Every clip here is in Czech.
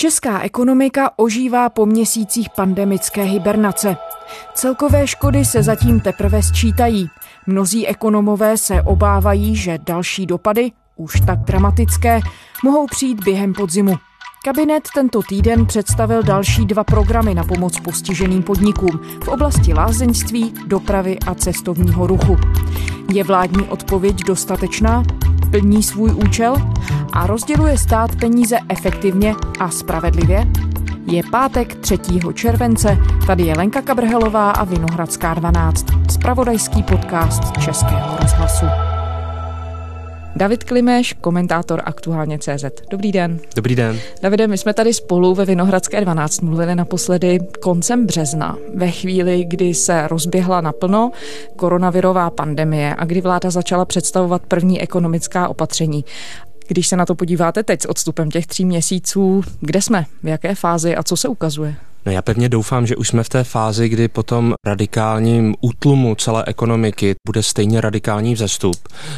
Česká ekonomika ožívá po měsících pandemické hibernace. Celkové škody se zatím teprve sčítají. Mnozí ekonomové se obávají, že další dopady, už tak dramatické, mohou přijít během podzimu. Kabinet tento týden představil další dva programy na pomoc postiženým podnikům v oblasti lázeňství, dopravy a cestovního ruchu. Je vládní odpověď dostatečná? Plní svůj účel? A rozděluje stát peníze efektivně a spravedlivě? Je pátek 3. července, tady je Lenka Kabrhelová a Vinohradská 12, spravodajský podcast Českého rozhlasu. David Klimeš, komentátor aktuálně CZ. Dobrý den. Dobrý den. Davide, my jsme tady spolu ve Vinohradské 12 mluvili naposledy koncem března, ve chvíli, kdy se rozběhla naplno koronavirová pandemie a kdy vláda začala představovat první ekonomická opatření. Když se na to podíváte teď s odstupem těch tří měsíců, kde jsme, v jaké fázi a co se ukazuje? No já pevně doufám, že už jsme v té fázi, kdy po tom radikálním útlumu celé ekonomiky bude stejně radikální vzestup.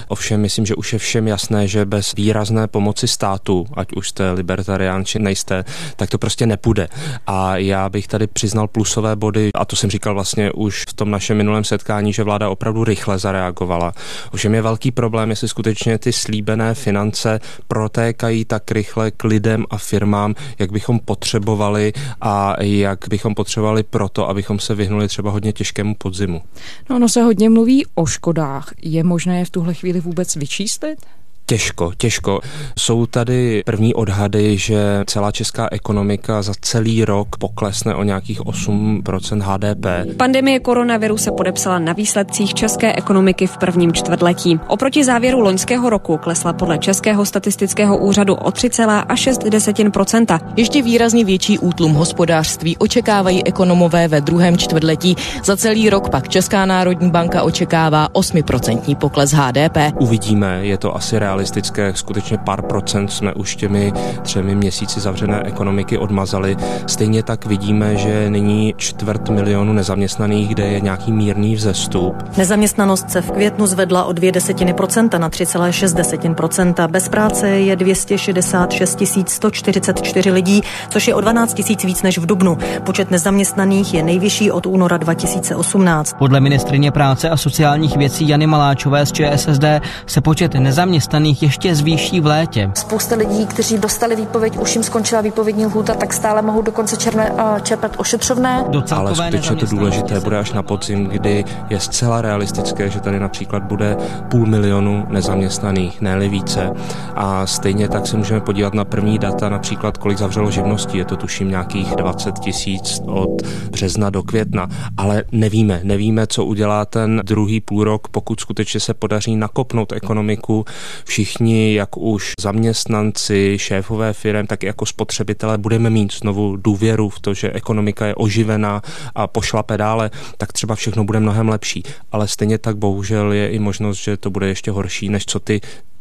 Ovšem myslím, že už je všem jasné, že bez výrazné pomoci státu, ať už jste libertarián či nejste, tak to prostě nepůjde. A já bych tady přiznal plusové body, a to jsem říkal vlastně už v tom našem minulém setkání, že vláda opravdu rychle zareagovala. Ovšem je velký problém, jestli skutečně ty slíbené finance protékají tak rychle k lidem a firmám, jak bychom potřebovali a jak bychom potřebovali proto, abychom se vyhnuli třeba hodně těžkému podzimu. No, ono se hodně mluví o škodách. Je možné je v tuhle chvíli vůbec vyčíslit? Těžko, těžko. Jsou tady první odhady, že celá česká ekonomika za celý rok poklesne o nějakých 8% HDP. Pandemie koronaviru se podepsala na výsledcích české ekonomiky v prvním čtvrtletí. Oproti závěru loňského roku klesla podle Českého statistického úřadu o 3,6%. Ještě výrazně větší útlum hospodářství očekávají ekonomové ve druhém čtvrtletí. Za celý rok pak Česká národní banka očekává 8% pokles HDP. Uvidíme, je to asi realistické realistické, skutečně pár procent jsme už těmi třemi měsíci zavřené ekonomiky odmazali. Stejně tak vidíme, že nyní čtvrt milionu nezaměstnaných, kde je nějaký mírný vzestup. Nezaměstnanost se v květnu zvedla o dvě desetiny procenta na 3,6 desetin procenta. Bez práce je 266 144 lidí, což je o 12 tisíc víc než v dubnu. Počet nezaměstnaných je nejvyšší od února 2018. Podle ministrině práce a sociálních věcí Jany Maláčové z ČSSD se počet nezaměstnaných zaměstnaných ještě zvýší v létě. Spousta lidí, kteří dostali výpověď, už jim skončila výpovědní lhůta, tak stále mohou do konce června čerpat ošetřovné. Ale skutečně to důležité bude až na podzim, kdy je zcela realistické, že tady například bude půl milionu nezaměstnaných, ne více. A stejně tak se můžeme podívat na první data, například kolik zavřelo živností, je to tuším nějakých 20 tisíc od března do května, ale nevíme, nevíme, co udělá ten druhý půlrok, pokud skutečně se podaří nakopnout ekonomiku všichni, jak už zaměstnanci, šéfové firm, tak i jako spotřebitelé budeme mít znovu důvěru v to, že ekonomika je oživená a pošla pedále, tak třeba všechno bude mnohem lepší. Ale stejně tak bohužel je i možnost, že to bude ještě horší, než co ty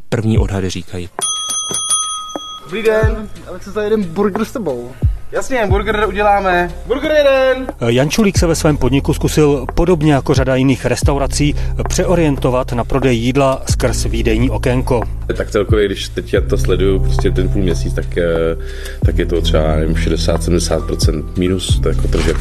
první odhady říkají. Dobrý den, ale za jeden burger s tebou? Jasně, burger uděláme. Burger jeden! Jan Čulík se ve svém podniku zkusil podobně jako řada jiných restaurací přeorientovat na prodej jídla skrz výdejní okénko. Tak celkově, když teď já to sleduju prostě ten půl měsíc, tak, eh, tak je to třeba 60-70% minus to jako tržeb.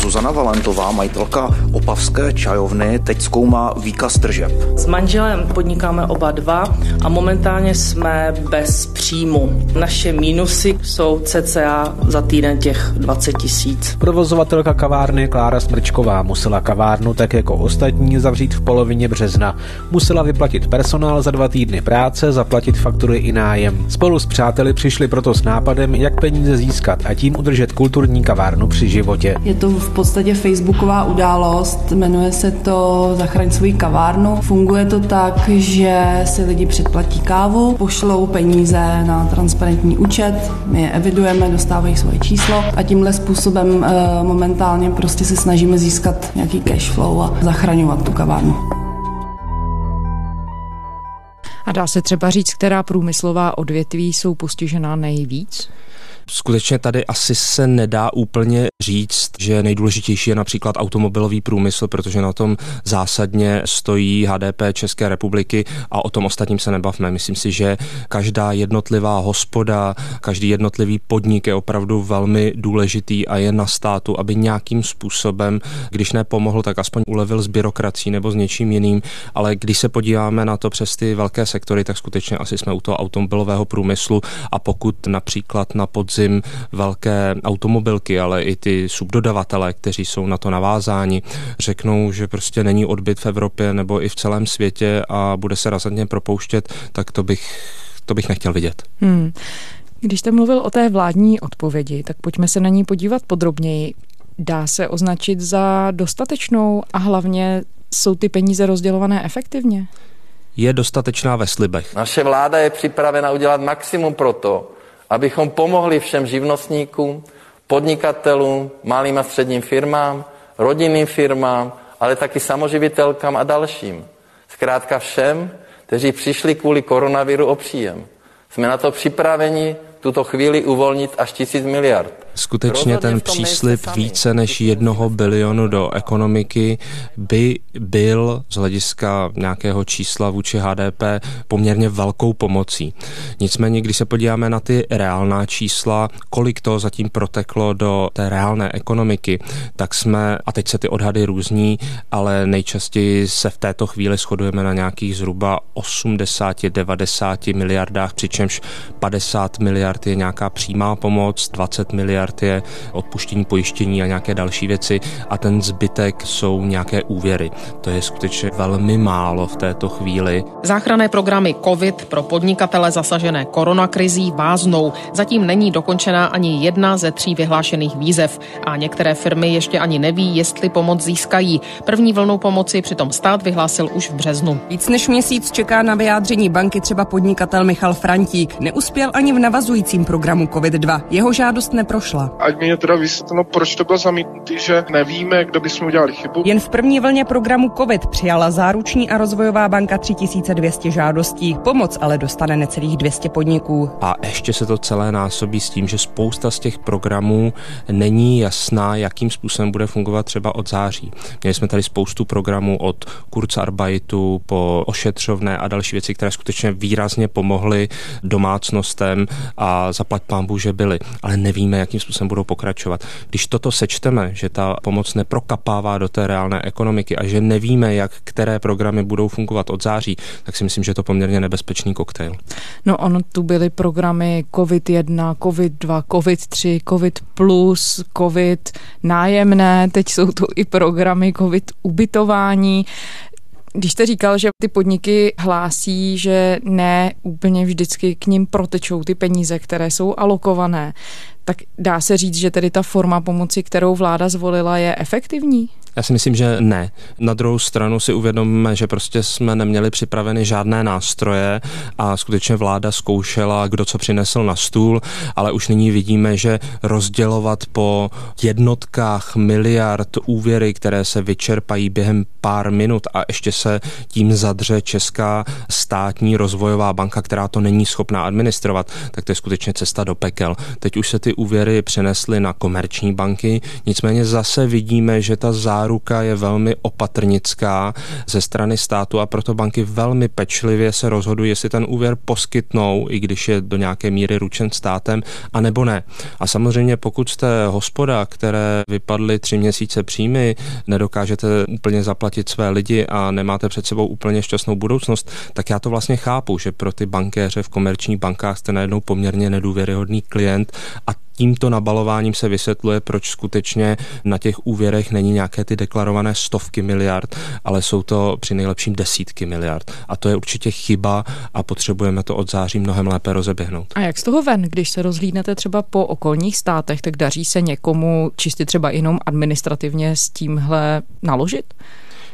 Zuzana Valentová, majitelka Opavské čajovny, teď zkoumá výkaz tržeb. S manželem podnikáme oba dva a momentálně jsme bez příjmu. Naše mínusy jsou cca za týden těch 20 tisíc. Provozovatelka kavárny Klára Smrčková musela kavárnu tak jako ostatní zavřít v polovině března. Musela vyplatit personál za dva týdny práce, zaplatit faktury i nájem. Spolu s přáteli přišli proto s nápadem, jak peníze získat a tím udržet kulturní kavárnu při životě. Je to v podstatě facebooková událost, jmenuje se to Zachraň svůj kavárnu. Funguje to tak, že si lidi předplatí kávu, pošlou peníze na transparentní účet, my je evidujeme, dostávají svoje číslo a tímhle způsobem e, momentálně prostě se snažíme získat nějaký cash flow a zachraňovat tu kavárnu. A dá se třeba říct, která průmyslová odvětví jsou postižená nejvíc? Skutečně tady asi se nedá úplně říct, že nejdůležitější je například automobilový průmysl, protože na tom zásadně stojí HDP České republiky a o tom ostatním se nebavme. Myslím si, že každá jednotlivá hospoda, každý jednotlivý podnik je opravdu velmi důležitý a je na státu, aby nějakým způsobem, když nepomohl, tak aspoň ulevil z byrokrací nebo s něčím jiným. Ale když se podíváme na to přes ty velké sektory, tak skutečně asi jsme u toho automobilového průmyslu a pokud například na podzim velké automobilky, ale i ty subdodavatele, kteří jsou na to navázáni, řeknou, že prostě není odbyt v Evropě nebo i v celém světě a bude se razantně propouštět, tak to bych, to bych nechtěl vidět. Hmm. Když jste mluvil o té vládní odpovědi, tak pojďme se na ní podívat podrobněji. Dá se označit za dostatečnou a hlavně jsou ty peníze rozdělované efektivně? Je dostatečná ve slibech. Naše vláda je připravena udělat maximum pro to, abychom pomohli všem živnostníkům, podnikatelům, malým a středním firmám, rodinným firmám, ale taky samoživitelkám a dalším. Zkrátka všem, kteří přišli kvůli koronaviru o příjem. Jsme na to připraveni tuto chvíli uvolnit až tisíc miliard. Skutečně ten příslip více než jednoho bilionu do ekonomiky by byl z hlediska nějakého čísla vůči HDP poměrně velkou pomocí. Nicméně, když se podíváme na ty reálná čísla, kolik to zatím proteklo do té reálné ekonomiky, tak jsme, a teď se ty odhady různí, ale nejčastěji se v této chvíli shodujeme na nějakých zhruba 80-90 miliardách, přičemž 50 miliard je nějaká přímá pomoc, 20 miliard miliard je odpuštění pojištění a nějaké další věci a ten zbytek jsou nějaké úvěry. To je skutečně velmi málo v této chvíli. Záchranné programy COVID pro podnikatele zasažené koronakrizí váznou. Zatím není dokončena ani jedna ze tří vyhlášených výzev a některé firmy ještě ani neví, jestli pomoc získají. První vlnu pomoci přitom stát vyhlásil už v březnu. Víc než měsíc čeká na vyjádření banky třeba podnikatel Michal Frantík. Neuspěl ani v navazujícím programu COVID-2. Jeho žádost neprošla přišla. Ať mi je teda vysvětleno, proč to bylo zamítnutý, že nevíme, kdo by jsme udělali chybu. Jen v první vlně programu COVID přijala záruční a rozvojová banka 3200 žádostí. Pomoc ale dostane necelých 200 podniků. A ještě se to celé násobí s tím, že spousta z těch programů není jasná, jakým způsobem bude fungovat třeba od září. Měli jsme tady spoustu programů od Kurzarbeitu po ošetřovné a další věci, které skutečně výrazně pomohly domácnostem a zaplať pámbu, že byly. Ale nevíme, jakým způsobem budou pokračovat. Když toto sečteme, že ta pomoc neprokapává do té reálné ekonomiky a že nevíme, jak které programy budou fungovat od září, tak si myslím, že je to poměrně nebezpečný koktejl. No ono tu byly programy COVID-1, COVID-2, COVID-3, COVID+, COVID nájemné, teď jsou tu i programy COVID ubytování. Když jste říkal, že ty podniky hlásí, že ne úplně vždycky k ním protečou ty peníze, které jsou alokované, tak dá se říct, že tedy ta forma pomoci, kterou vláda zvolila, je efektivní? Já si myslím, že ne. Na druhou stranu si uvědomíme, že prostě jsme neměli připraveny žádné nástroje a skutečně vláda zkoušela, kdo co přinesl na stůl, ale už nyní vidíme, že rozdělovat po jednotkách miliard úvěry, které se vyčerpají během pár minut a ještě se tím zadře Česká státní rozvojová banka, která to není schopná administrovat, tak to je skutečně cesta do pekel. Teď už se ty úvěry přenesly na komerční banky, nicméně zase vidíme, že ta zá záruka je velmi opatrnická ze strany státu a proto banky velmi pečlivě se rozhodují, jestli ten úvěr poskytnou, i když je do nějaké míry ručen státem, a nebo ne. A samozřejmě pokud jste hospoda, které vypadly tři měsíce příjmy, nedokážete úplně zaplatit své lidi a nemáte před sebou úplně šťastnou budoucnost, tak já to vlastně chápu, že pro ty bankéře v komerčních bankách jste najednou poměrně nedůvěryhodný klient a tímto nabalováním se vysvětluje, proč skutečně na těch úvěrech není nějaké ty deklarované stovky miliard, ale jsou to při nejlepším desítky miliard. A to je určitě chyba a potřebujeme to od září mnohem lépe rozeběhnout. A jak z toho ven, když se rozhlídnete třeba po okolních státech, tak daří se někomu čistě třeba jenom administrativně s tímhle naložit?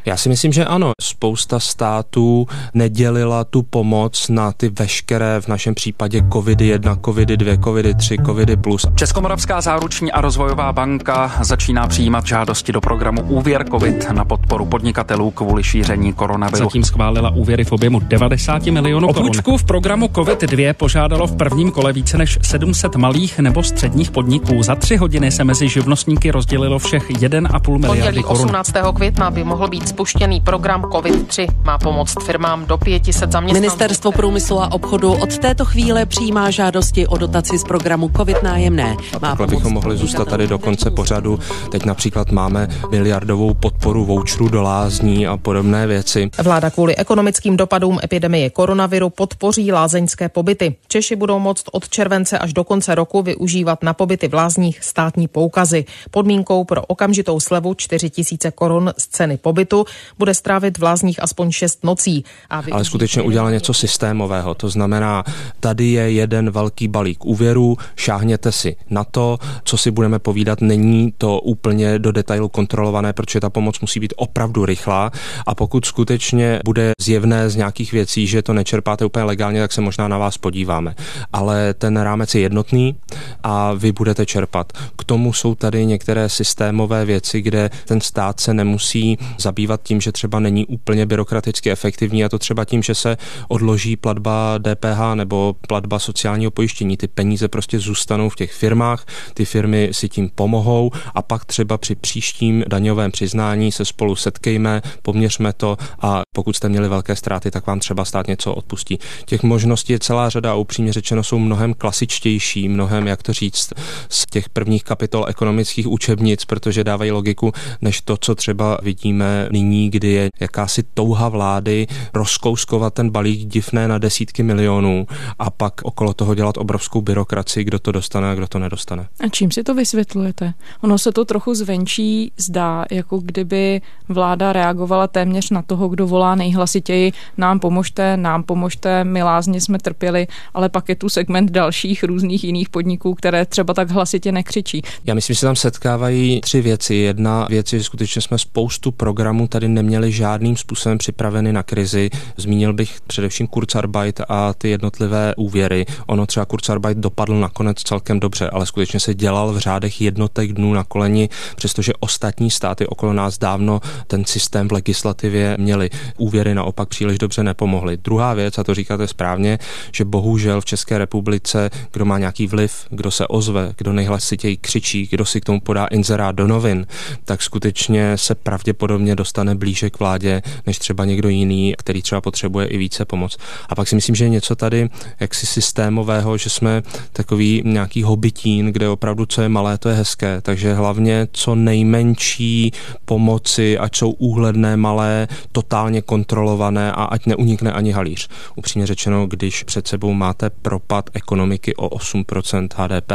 Já si myslím, že ano. Spousta států nedělila tu pomoc na ty veškeré, v našem případě covidy 1, covidy 2, covidy 3, covidy plus. Českomoravská záruční a rozvojová banka začíná přijímat žádosti do programu Úvěr COVID na podporu podnikatelů kvůli šíření koronaviru. Zatím schválila úvěry v objemu 90 milionů korun. O půjčku v programu COVID-2 požádalo v prvním kole více než 700 malých nebo středních podniků. Za tři hodiny se mezi živnostníky rozdělilo všech 1,5 miliardy korun. 18. května by mohl být spuštěný program COVID-3. Má pomoct firmám do 500 zaměstnanců. Ministerstvo průmyslu a obchodu od této chvíle přijímá žádosti o dotaci z programu COVID nájemné. Má takhle bychom mohli zůstat tady do konce pořadu. Teď například máme miliardovou podporu voucherů do lázní a podobné věci. Vláda kvůli ekonomickým dopadům epidemie koronaviru podpoří lázeňské pobyty. Češi budou moct od července až do konce roku využívat na pobyty v lázních státní poukazy. Podmínkou pro okamžitou slevu 4 000 korun z ceny pobytu bude strávit v lázních aspoň 6 nocí. A. Ale skutečně udělala něco systémového. To znamená, tady je jeden velký balík úvěrů, šáhněte si na to, co si budeme povídat, není to úplně do detailu kontrolované, protože ta pomoc musí být opravdu rychlá a pokud skutečně bude zjevné z nějakých věcí, že to nečerpáte úplně legálně, tak se možná na vás podíváme. Ale ten rámec je jednotný a vy budete čerpat. K tomu jsou tady některé systémové věci, kde ten stát se nemusí zabývat tím, že třeba není úplně byrokraticky efektivní a to třeba tím, že se odloží platba DPH nebo platba sociálního pojištění. Ty peníze prostě zůstanou v těch firmách, ty firmy si tím pomohou a pak třeba při příštím daňovém přiznání se spolu setkejme, poměřme to a pokud jste měli velké ztráty, tak vám třeba stát něco odpustí. Těch možností je celá řada a upřímně řečeno jsou mnohem klasičtější, mnohem, jak to říct, z těch prvních kapitol ekonomických učebnic, protože dávají logiku, než to, co třeba vidíme nyní, kdy je jakási touha vlády rozkouskovat ten balík divné na desítky milionů a pak okolo toho dělat obrovskou byrokracii, kdo to dostane a kdo to nedostane. A čím si to vysvětlujete? Ono se to trochu zvenčí zdá, jako kdyby vláda reagovala téměř na toho, kdo volá nejhlasitěji, nám pomožte, nám pomožte, my lázně jsme trpěli, ale pak je tu segment dalších různých jiných podniků, které třeba tak hlasitě nekřičí. Já myslím, že se tam setkávají tři věci. Jedna věc je, že skutečně jsme spoustu programů tady neměli žádným způsobem připraveny na krizi. Zmínil bych především Kurzarbeit a ty jednotlivé úvěry. Ono třeba Kurzarbeit dopadl nakonec celkem dobře, ale skutečně se dělal v řádech jednotek dnů na koleni, přestože ostatní státy okolo nás dávno ten systém v legislativě měli. Úvěry naopak příliš dobře nepomohly. Druhá věc, a to říkáte správně, že bohužel v České republice, kdo má nějaký vliv, kdo se ozve, kdo nejhlasitěji křičí, kdo si k tomu podá inzerát do novin, tak skutečně se pravděpodobně dostane blíže k vládě, než třeba někdo jiný, který třeba potřebuje i více pomoc. A pak si myslím, že je něco tady jaksi systémového, že jsme takový nějaký hobitín, kde opravdu co je malé, to je hezké. Takže hlavně co nejmenší pomoci, ať jsou úhledné, malé, totálně kontrolované a ať neunikne ani halíř. Upřímně řečeno, když před sebou máte propad ekonomiky o 8% HDP,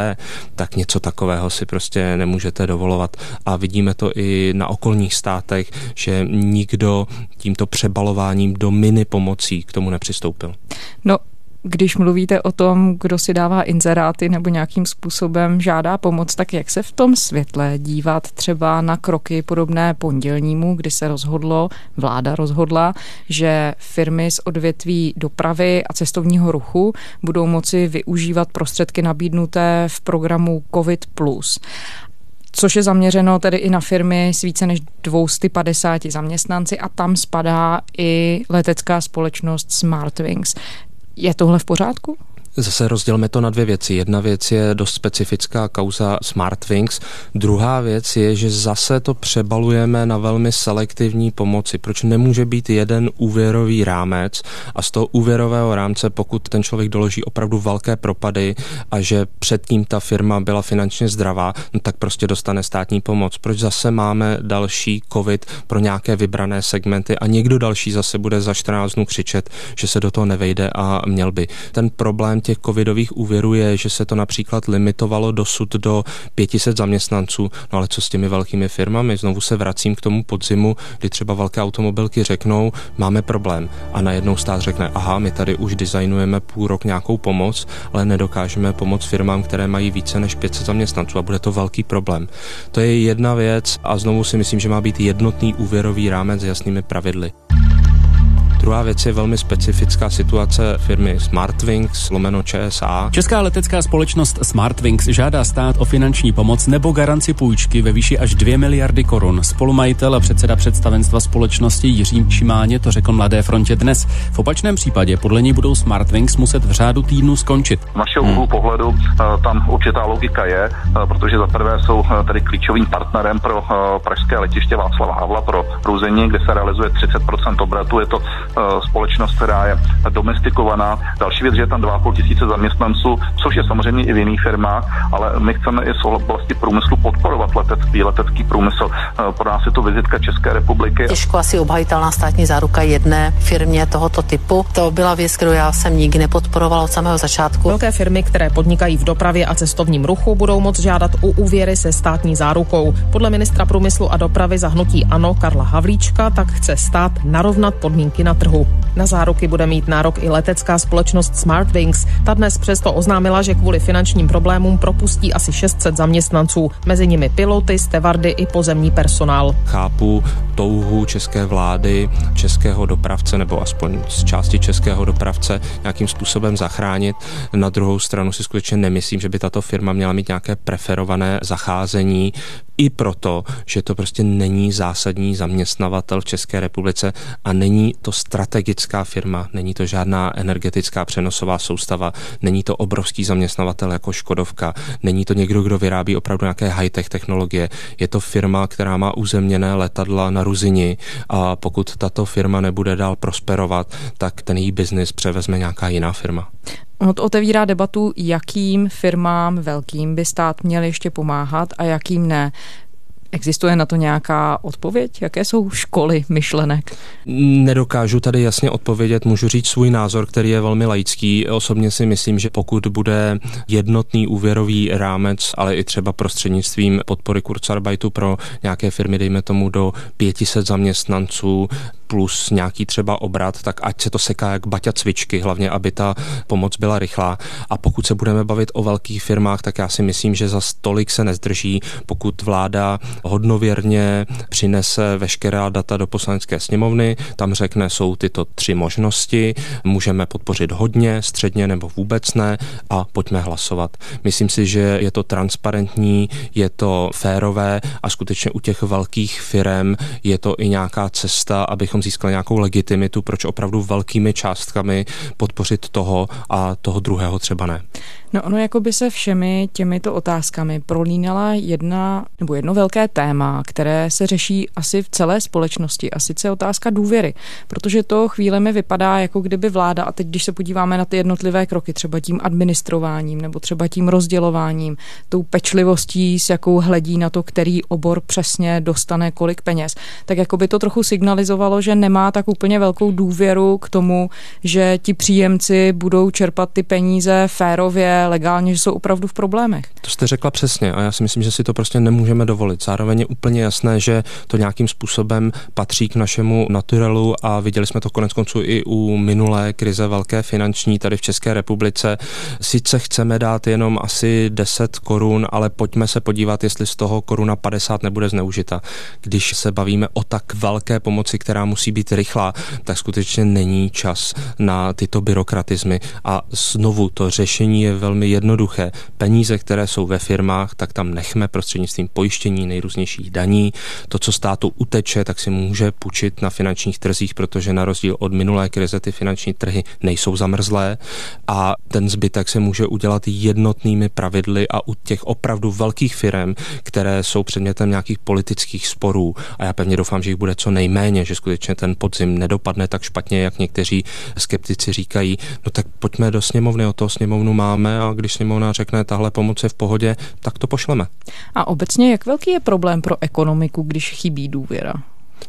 tak něco takového si prostě nemůžete dovolovat. A vidíme to i na okolních státech, nikdo tímto přebalováním do mini pomocí k tomu nepřistoupil. No, když mluvíte o tom, kdo si dává inzeráty nebo nějakým způsobem žádá pomoc, tak jak se v tom světle dívat třeba na kroky podobné pondělnímu, kdy se rozhodlo, vláda rozhodla, že firmy z odvětví dopravy a cestovního ruchu budou moci využívat prostředky nabídnuté v programu COVID+ což je zaměřeno tedy i na firmy s více než 250 zaměstnanci a tam spadá i letecká společnost Smartwings. Je tohle v pořádku? Zase rozdělme to na dvě věci. Jedna věc je dost specifická kauza Smartwings, druhá věc je, že zase to přebalujeme na velmi selektivní pomoci. Proč nemůže být jeden úvěrový rámec a z toho úvěrového rámce, pokud ten člověk doloží opravdu velké propady a že předtím ta firma byla finančně zdravá, no tak prostě dostane státní pomoc. Proč zase máme další covid pro nějaké vybrané segmenty a někdo další zase bude za 14 dnů křičet, že se do toho nevejde a měl by. Ten problém těch covidových úvěrů je, že se to například limitovalo dosud do 500 zaměstnanců. No ale co s těmi velkými firmami? Znovu se vracím k tomu podzimu, kdy třeba velké automobilky řeknou, máme problém. A najednou stát řekne, aha, my tady už designujeme půl rok nějakou pomoc, ale nedokážeme pomoct firmám, které mají více než 500 zaměstnanců a bude to velký problém. To je jedna věc a znovu si myslím, že má být jednotný úvěrový rámec s jasnými pravidly. Druhá věc je velmi specifická situace firmy Smartwings, lomeno ČSA. Česká letecká společnost Smartwings žádá stát o finanční pomoc nebo garanci půjčky ve výši až 2 miliardy korun. Spolumajitel a předseda představenstva společnosti Jiří Čimáně to řekl Mladé frontě dnes. V opačném případě podle ní budou Smartwings muset v řádu týdnu skončit. Z našeho hmm. úhlu pohledu eh, tam určitá logika je, eh, protože za prvé jsou eh, tady klíčovým partnerem pro pražské letiště Václava Havla pro Ruzení, kde se realizuje 30% obratu. Je to společnost, která je domestikovaná. Další věc, že je tam 2,5 tisíce zaměstnanců, což je samozřejmě i v jiných firmách, ale my chceme i z oblasti průmyslu podporovat letectví, letecký průmysl. Eh, pro nás je to vizitka České republiky. Těžko asi obhajitelná státní záruka jedné firmě tohoto typu. To byla věc, kterou já jsem nikdy nepodporovala od samého začátku. Velké firmy, které podnikají v dopravě a cestovním ruchu, budou moct žádat u úvěry se státní zárukou. Podle ministra průmyslu a dopravy zahnutí ANO Karla Havlíčka tak chce stát narovnat podmínky na trhu. Na záruky bude mít nárok i letecká společnost Smartwings. Ta dnes přesto oznámila, že kvůli finančním problémům propustí asi 600 zaměstnanců, mezi nimi piloty, stevardy i pozemní personál. Chápu touhu české vlády, českého dopravce nebo aspoň z části českého dopravce nějakým způsobem zachránit. Na druhou stranu si skutečně nemyslím, že by tato firma měla mít nějaké preferované zacházení i proto, že to prostě není zásadní zaměstnavatel v České republice a není to strategická firma, není to žádná energetická přenosová soustava, není to obrovský zaměstnavatel jako Škodovka, není to někdo, kdo vyrábí opravdu nějaké high-tech technologie. Je to firma, která má uzemněné letadla na Ruzini a pokud tato firma nebude dál prosperovat, tak ten její biznis převezme nějaká jiná firma. To otevírá debatu, jakým firmám velkým by stát měl ještě pomáhat a jakým ne. Existuje na to nějaká odpověď? Jaké jsou školy myšlenek? Nedokážu tady jasně odpovědět, můžu říct svůj názor, který je velmi laický. Osobně si myslím, že pokud bude jednotný úvěrový rámec, ale i třeba prostřednictvím podpory Kurzarbeitu pro nějaké firmy, dejme tomu do 500 zaměstnanců, plus nějaký třeba obrat, tak ať se to seká jak baťa cvičky, hlavně aby ta pomoc byla rychlá. A pokud se budeme bavit o velkých firmách, tak já si myslím, že za stolik se nezdrží, pokud vláda hodnověrně přinese veškerá data do poslanecké sněmovny, tam řekne, jsou tyto tři možnosti, můžeme podpořit hodně, středně nebo vůbec ne a pojďme hlasovat. Myslím si, že je to transparentní, je to férové a skutečně u těch velkých firm je to i nějaká cesta, abychom získali nějakou legitimitu, proč opravdu velkými částkami podpořit toho a toho druhého třeba ne. No ono jako by se všemi těmito otázkami prolínala jedna nebo jedno velké téma, které se řeší asi v celé společnosti a sice otázka důvěry, protože to chvílemi vypadá, jako kdyby vláda, a teď když se podíváme na ty jednotlivé kroky, třeba tím administrováním nebo třeba tím rozdělováním, tou pečlivostí, s jakou hledí na to, který obor přesně dostane kolik peněz, tak jako by to trochu signalizovalo, že nemá tak úplně velkou důvěru k tomu, že ti příjemci budou čerpat ty peníze férově, legálně, že jsou opravdu v problémech. To jste řekla přesně a já si myslím, že si to prostě nemůžeme dovolit. Zároveň je úplně jasné, že to nějakým způsobem patří k našemu naturelu a viděli jsme to konec konců i u minulé krize velké finanční tady v České republice. Sice chceme dát jenom asi 10 korun, ale pojďme se podívat, jestli z toho koruna 50 nebude zneužita. Když se bavíme o tak velké pomoci, která musí být rychlá, tak skutečně není čas na tyto byrokratizmy. A znovu to řešení je velmi jednoduché. Peníze, které jsou ve firmách, tak tam nechme prostřednictvím pojištění nejrůznějších daní. To, co státu uteče, tak si může půjčit na finančních trzích, protože na rozdíl od minulé krize ty finanční trhy nejsou zamrzlé a ten zbytek se může udělat jednotnými pravidly a u těch opravdu velkých firm, které jsou předmětem nějakých politických sporů a já pevně doufám, že jich bude co nejméně, že skutečně ten podzim nedopadne tak špatně, jak někteří skeptici říkají, no tak pojďme do sněmovny, o toho sněmovnu máme a když sněmovna řekne, tahle pomoc je v pohodě, tak to pošleme. A obecně, jak velký je problém pro ekonomiku, když chybí důvěra?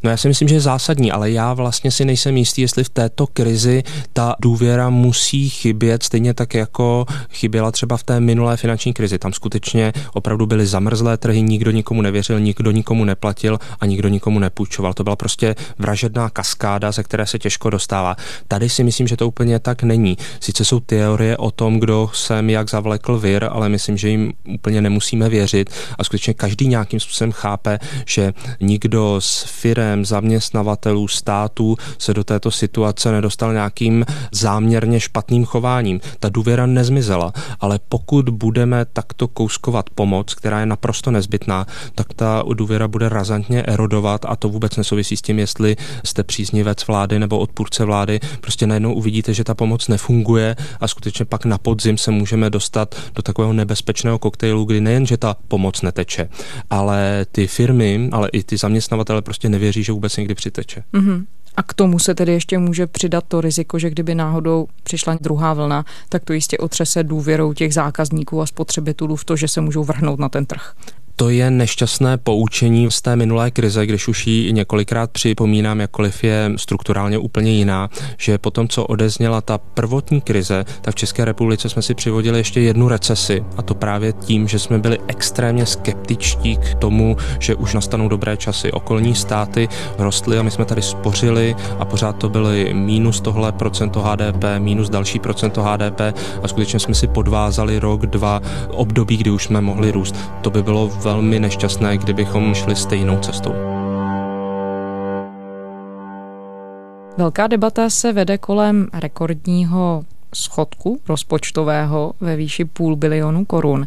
No já si myslím, že je zásadní, ale já vlastně si nejsem jistý, jestli v této krizi ta důvěra musí chybět, stejně tak jako chyběla třeba v té minulé finanční krizi. Tam skutečně opravdu byly zamrzlé trhy, nikdo nikomu nevěřil, nikdo nikomu neplatil a nikdo nikomu nepůjčoval. To byla prostě vražedná kaskáda, ze které se těžko dostává. Tady si myslím, že to úplně tak není. Sice jsou teorie o tom, kdo sem jak zavlekl vir, ale myslím, že jim úplně nemusíme věřit a skutečně každý nějakým způsobem chápe, že nikdo z firem, zaměstnavatelů, států se do této situace nedostal nějakým záměrně špatným chováním. Ta důvěra nezmizela, ale pokud budeme takto kouskovat pomoc, která je naprosto nezbytná, tak ta důvěra bude razantně erodovat a to vůbec nesouvisí s tím, jestli jste příznivec vlády nebo odpůrce vlády. Prostě najednou uvidíte, že ta pomoc nefunguje a skutečně pak na podzim se můžeme dostat do takového nebezpečného koktejlu, kdy nejen, že ta pomoc neteče, ale ty firmy, ale i ty zaměstnavatele prostě nevěří, že vůbec někdy přiteče. Mm-hmm. A k tomu se tedy ještě může přidat to riziko, že kdyby náhodou přišla druhá vlna, tak to jistě otřese důvěrou těch zákazníků a spotřebitelů v to, že se můžou vrhnout na ten trh to je nešťastné poučení z té minulé krize, když už ji několikrát připomínám, jakkoliv je strukturálně úplně jiná, že po tom, co odezněla ta prvotní krize, tak v České republice jsme si přivodili ještě jednu recesi a to právě tím, že jsme byli extrémně skeptičtí k tomu, že už nastanou dobré časy. Okolní státy rostly a my jsme tady spořili a pořád to byly mínus tohle procento HDP, mínus další procento HDP a skutečně jsme si podvázali rok, dva období, kdy už jsme mohli růst. To by bylo velmi nešťastné, kdybychom šli stejnou cestou. Velká debata se vede kolem rekordního schodku rozpočtového ve výši půl bilionu korun.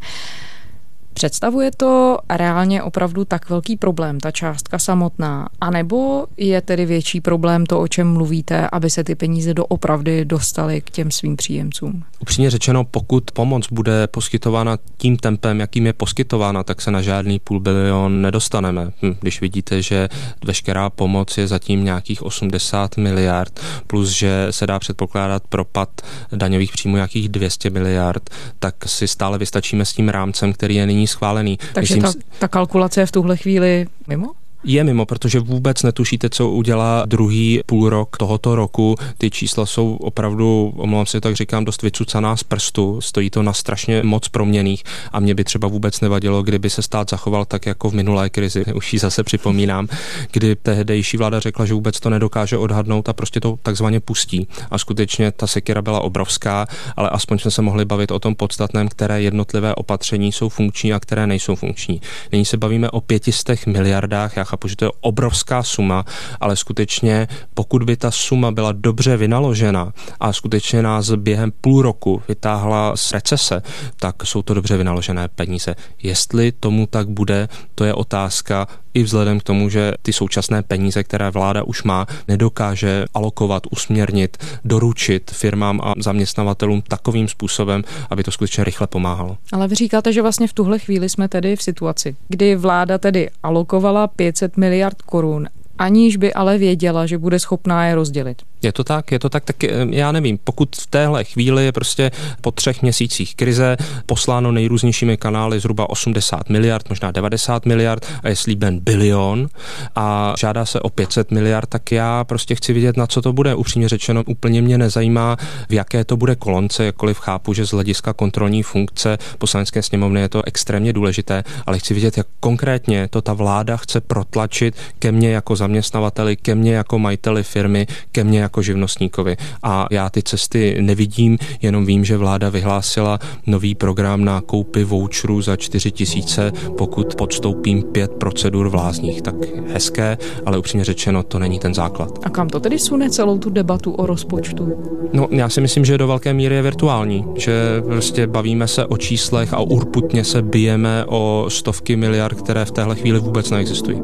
Představuje to reálně opravdu tak velký problém, ta částka samotná? A nebo je tedy větší problém to, o čem mluvíte, aby se ty peníze doopravdy dostaly k těm svým příjemcům? Upřímně řečeno, pokud pomoc bude poskytována tím tempem, jakým je poskytována, tak se na žádný půl bilion nedostaneme. Hm, když vidíte, že veškerá pomoc je zatím nějakých 80 miliard, plus že se dá předpokládat propad daňových příjmů nějakých 200 miliard, tak si stále vystačíme s tím rámcem, který je nyní schválený. Takže Myslím, ta, ta kalkulace je v tuhle chvíli mimo? Je mimo, protože vůbec netušíte, co udělá druhý půl rok tohoto roku. Ty čísla jsou opravdu, omlouvám se, tak říkám, dost vycucaná z prstu. Stojí to na strašně moc proměných a mě by třeba vůbec nevadilo, kdyby se stát zachoval tak jako v minulé krizi. Už ji zase připomínám, kdy tehdejší vláda řekla, že vůbec to nedokáže odhadnout a prostě to takzvaně pustí. A skutečně ta sekira byla obrovská, ale aspoň jsme se mohli bavit o tom podstatném, které jednotlivé opatření jsou funkční a které nejsou funkční. Nyní se bavíme o pětistech miliardách. Já chápu, že to je obrovská suma, ale skutečně pokud by ta suma byla dobře vynaložena a skutečně nás během půl roku vytáhla z recese, tak jsou to dobře vynaložené peníze. Jestli tomu tak bude, to je otázka i vzhledem k tomu, že ty současné peníze, které vláda už má, nedokáže alokovat, usměrnit, doručit firmám a zaměstnavatelům takovým způsobem, aby to skutečně rychle pomáhalo. Ale vy říkáte, že vlastně v tuhle chvíli jsme tedy v situaci, kdy vláda tedy alokovala 500 miliard korun aniž by ale věděla, že bude schopná je rozdělit. Je to tak, je to tak, tak eh, já nevím, pokud v téhle chvíli je prostě po třech měsících krize posláno nejrůznějšími kanály zhruba 80 miliard, možná 90 miliard a je slíben bilion a žádá se o 500 miliard, tak já prostě chci vidět, na co to bude. Upřímně řečeno, úplně mě nezajímá, v jaké to bude kolonce, jakkoliv chápu, že z hlediska kontrolní funkce poslanecké sněmovny je to extrémně důležité, ale chci vidět, jak konkrétně to ta vláda chce protlačit ke mně jako zaměstnavateli, ke mně jako majiteli firmy, ke mně jako živnostníkovi. A já ty cesty nevidím, jenom vím, že vláda vyhlásila nový program na koupy voucherů za 4 tisíce, pokud podstoupím pět procedur v lázních. Tak hezké, ale upřímně řečeno, to není ten základ. A kam to tedy sune celou tu debatu o rozpočtu? No, já si myslím, že do velké míry je virtuální, že prostě bavíme se o číslech a urputně se bijeme o stovky miliard, které v téhle chvíli vůbec neexistují.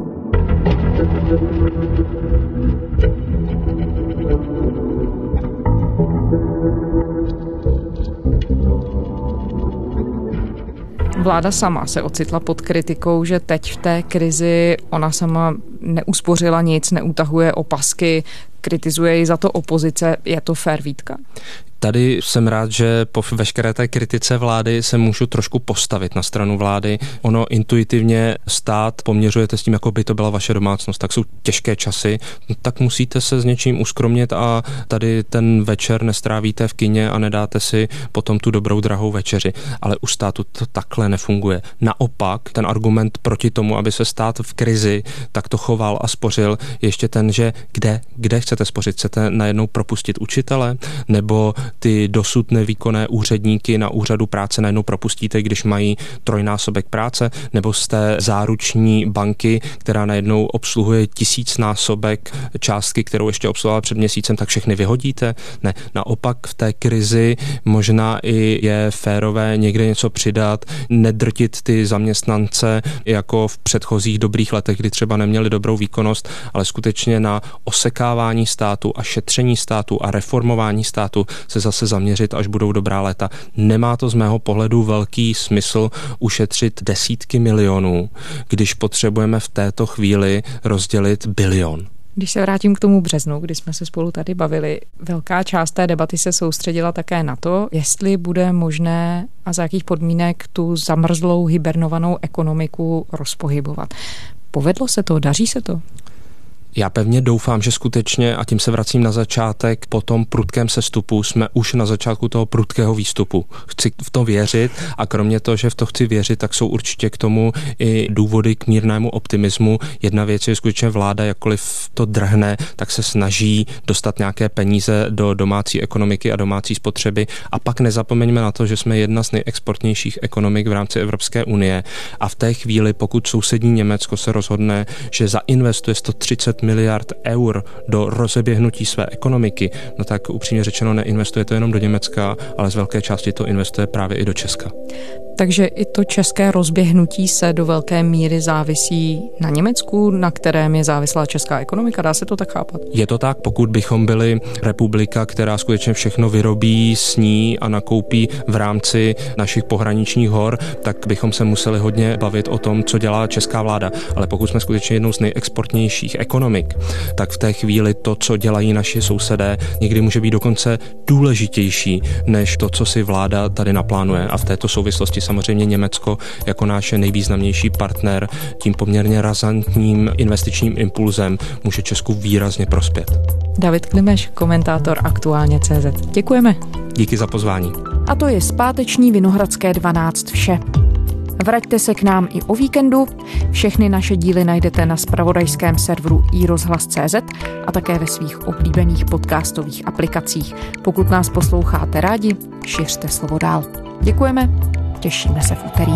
Vláda sama se ocitla pod kritikou, že teď v té krizi ona sama neuspořila nic, neutahuje opasky, kritizuje ji za to opozice. Je to fér výtka? Tady jsem rád, že po veškeré té kritice vlády se můžu trošku postavit na stranu vlády. Ono intuitivně stát poměřujete s tím, jako by to byla vaše domácnost, tak jsou těžké časy, tak musíte se s něčím uskromnit a tady ten večer nestrávíte v kině a nedáte si potom tu dobrou drahou večeři. Ale u státu to takhle nefunguje. Naopak, ten argument proti tomu, aby se stát v krizi takto choval a spořil, ještě ten, že kde, kde chcete spořit? Chcete najednou propustit učitele? Nebo ty dosud nevýkonné úředníky na úřadu práce najednou propustíte, když mají trojnásobek práce? Nebo jste záruční banky, která najednou obsluhuje tisícnásobek částky, kterou ještě obsluhovala před měsícem, tak všechny vyhodíte? Ne, naopak v té krizi možná i je férové někde něco přidat, nedrtit ty zaměstnance jako v předchozích dobrých letech, kdy třeba neměli dobrou výkonnost, ale skutečně na osekávání státu a šetření státu a reformování státu se zase zaměřit, až budou dobrá léta. Nemá to z mého pohledu velký smysl ušetřit desítky milionů, když potřebujeme v této chvíli rozdělit bilion. Když se vrátím k tomu březnu, kdy jsme se spolu tady bavili, velká část té debaty se soustředila také na to, jestli bude možné a za jakých podmínek tu zamrzlou hibernovanou ekonomiku rozpohybovat. Povedlo se to? Daří se to? Já pevně doufám, že skutečně, a tím se vracím na začátek, po tom prudkém sestupu jsme už na začátku toho prudkého výstupu. Chci v to věřit a kromě toho, že v to chci věřit, tak jsou určitě k tomu i důvody k mírnému optimismu. Jedna věc je, že skutečně vláda, jakkoliv to drhne, tak se snaží dostat nějaké peníze do domácí ekonomiky a domácí spotřeby. A pak nezapomeňme na to, že jsme jedna z nejexportnějších ekonomik v rámci Evropské unie. A v té chvíli, pokud sousední Německo se rozhodne, že zainvestuje 130 miliard eur do rozeběhnutí své ekonomiky, no tak upřímně řečeno neinvestuje to jenom do Německa, ale z velké části to investuje právě i do Česka. Takže i to české rozběhnutí se do velké míry závisí na Německu, na kterém je závislá česká ekonomika. Dá se to tak chápat? Je to tak, pokud bychom byli republika, která skutečně všechno vyrobí, sní a nakoupí v rámci našich pohraničních hor, tak bychom se museli hodně bavit o tom, co dělá česká vláda. Ale pokud jsme skutečně jednou z nejexportnějších ekonomik, tak v té chvíli to, co dělají naši sousedé, někdy může být dokonce důležitější než to, co si vláda tady naplánuje. A v této souvislosti samozřejmě Německo jako náš nejvýznamnější partner tím poměrně razantním investičním impulzem může Česku výrazně prospět. David Klimeš, komentátor aktuálně CZ. Děkujeme. Díky za pozvání. A to je zpáteční Vinohradské 12 vše. Vraťte se k nám i o víkendu. Všechny naše díly najdete na spravodajském serveru iRozhlas.cz a také ve svých oblíbených podcastových aplikacích. Pokud nás posloucháte rádi, šiřte slovo dál. Děkujeme Těšíme se v úterý.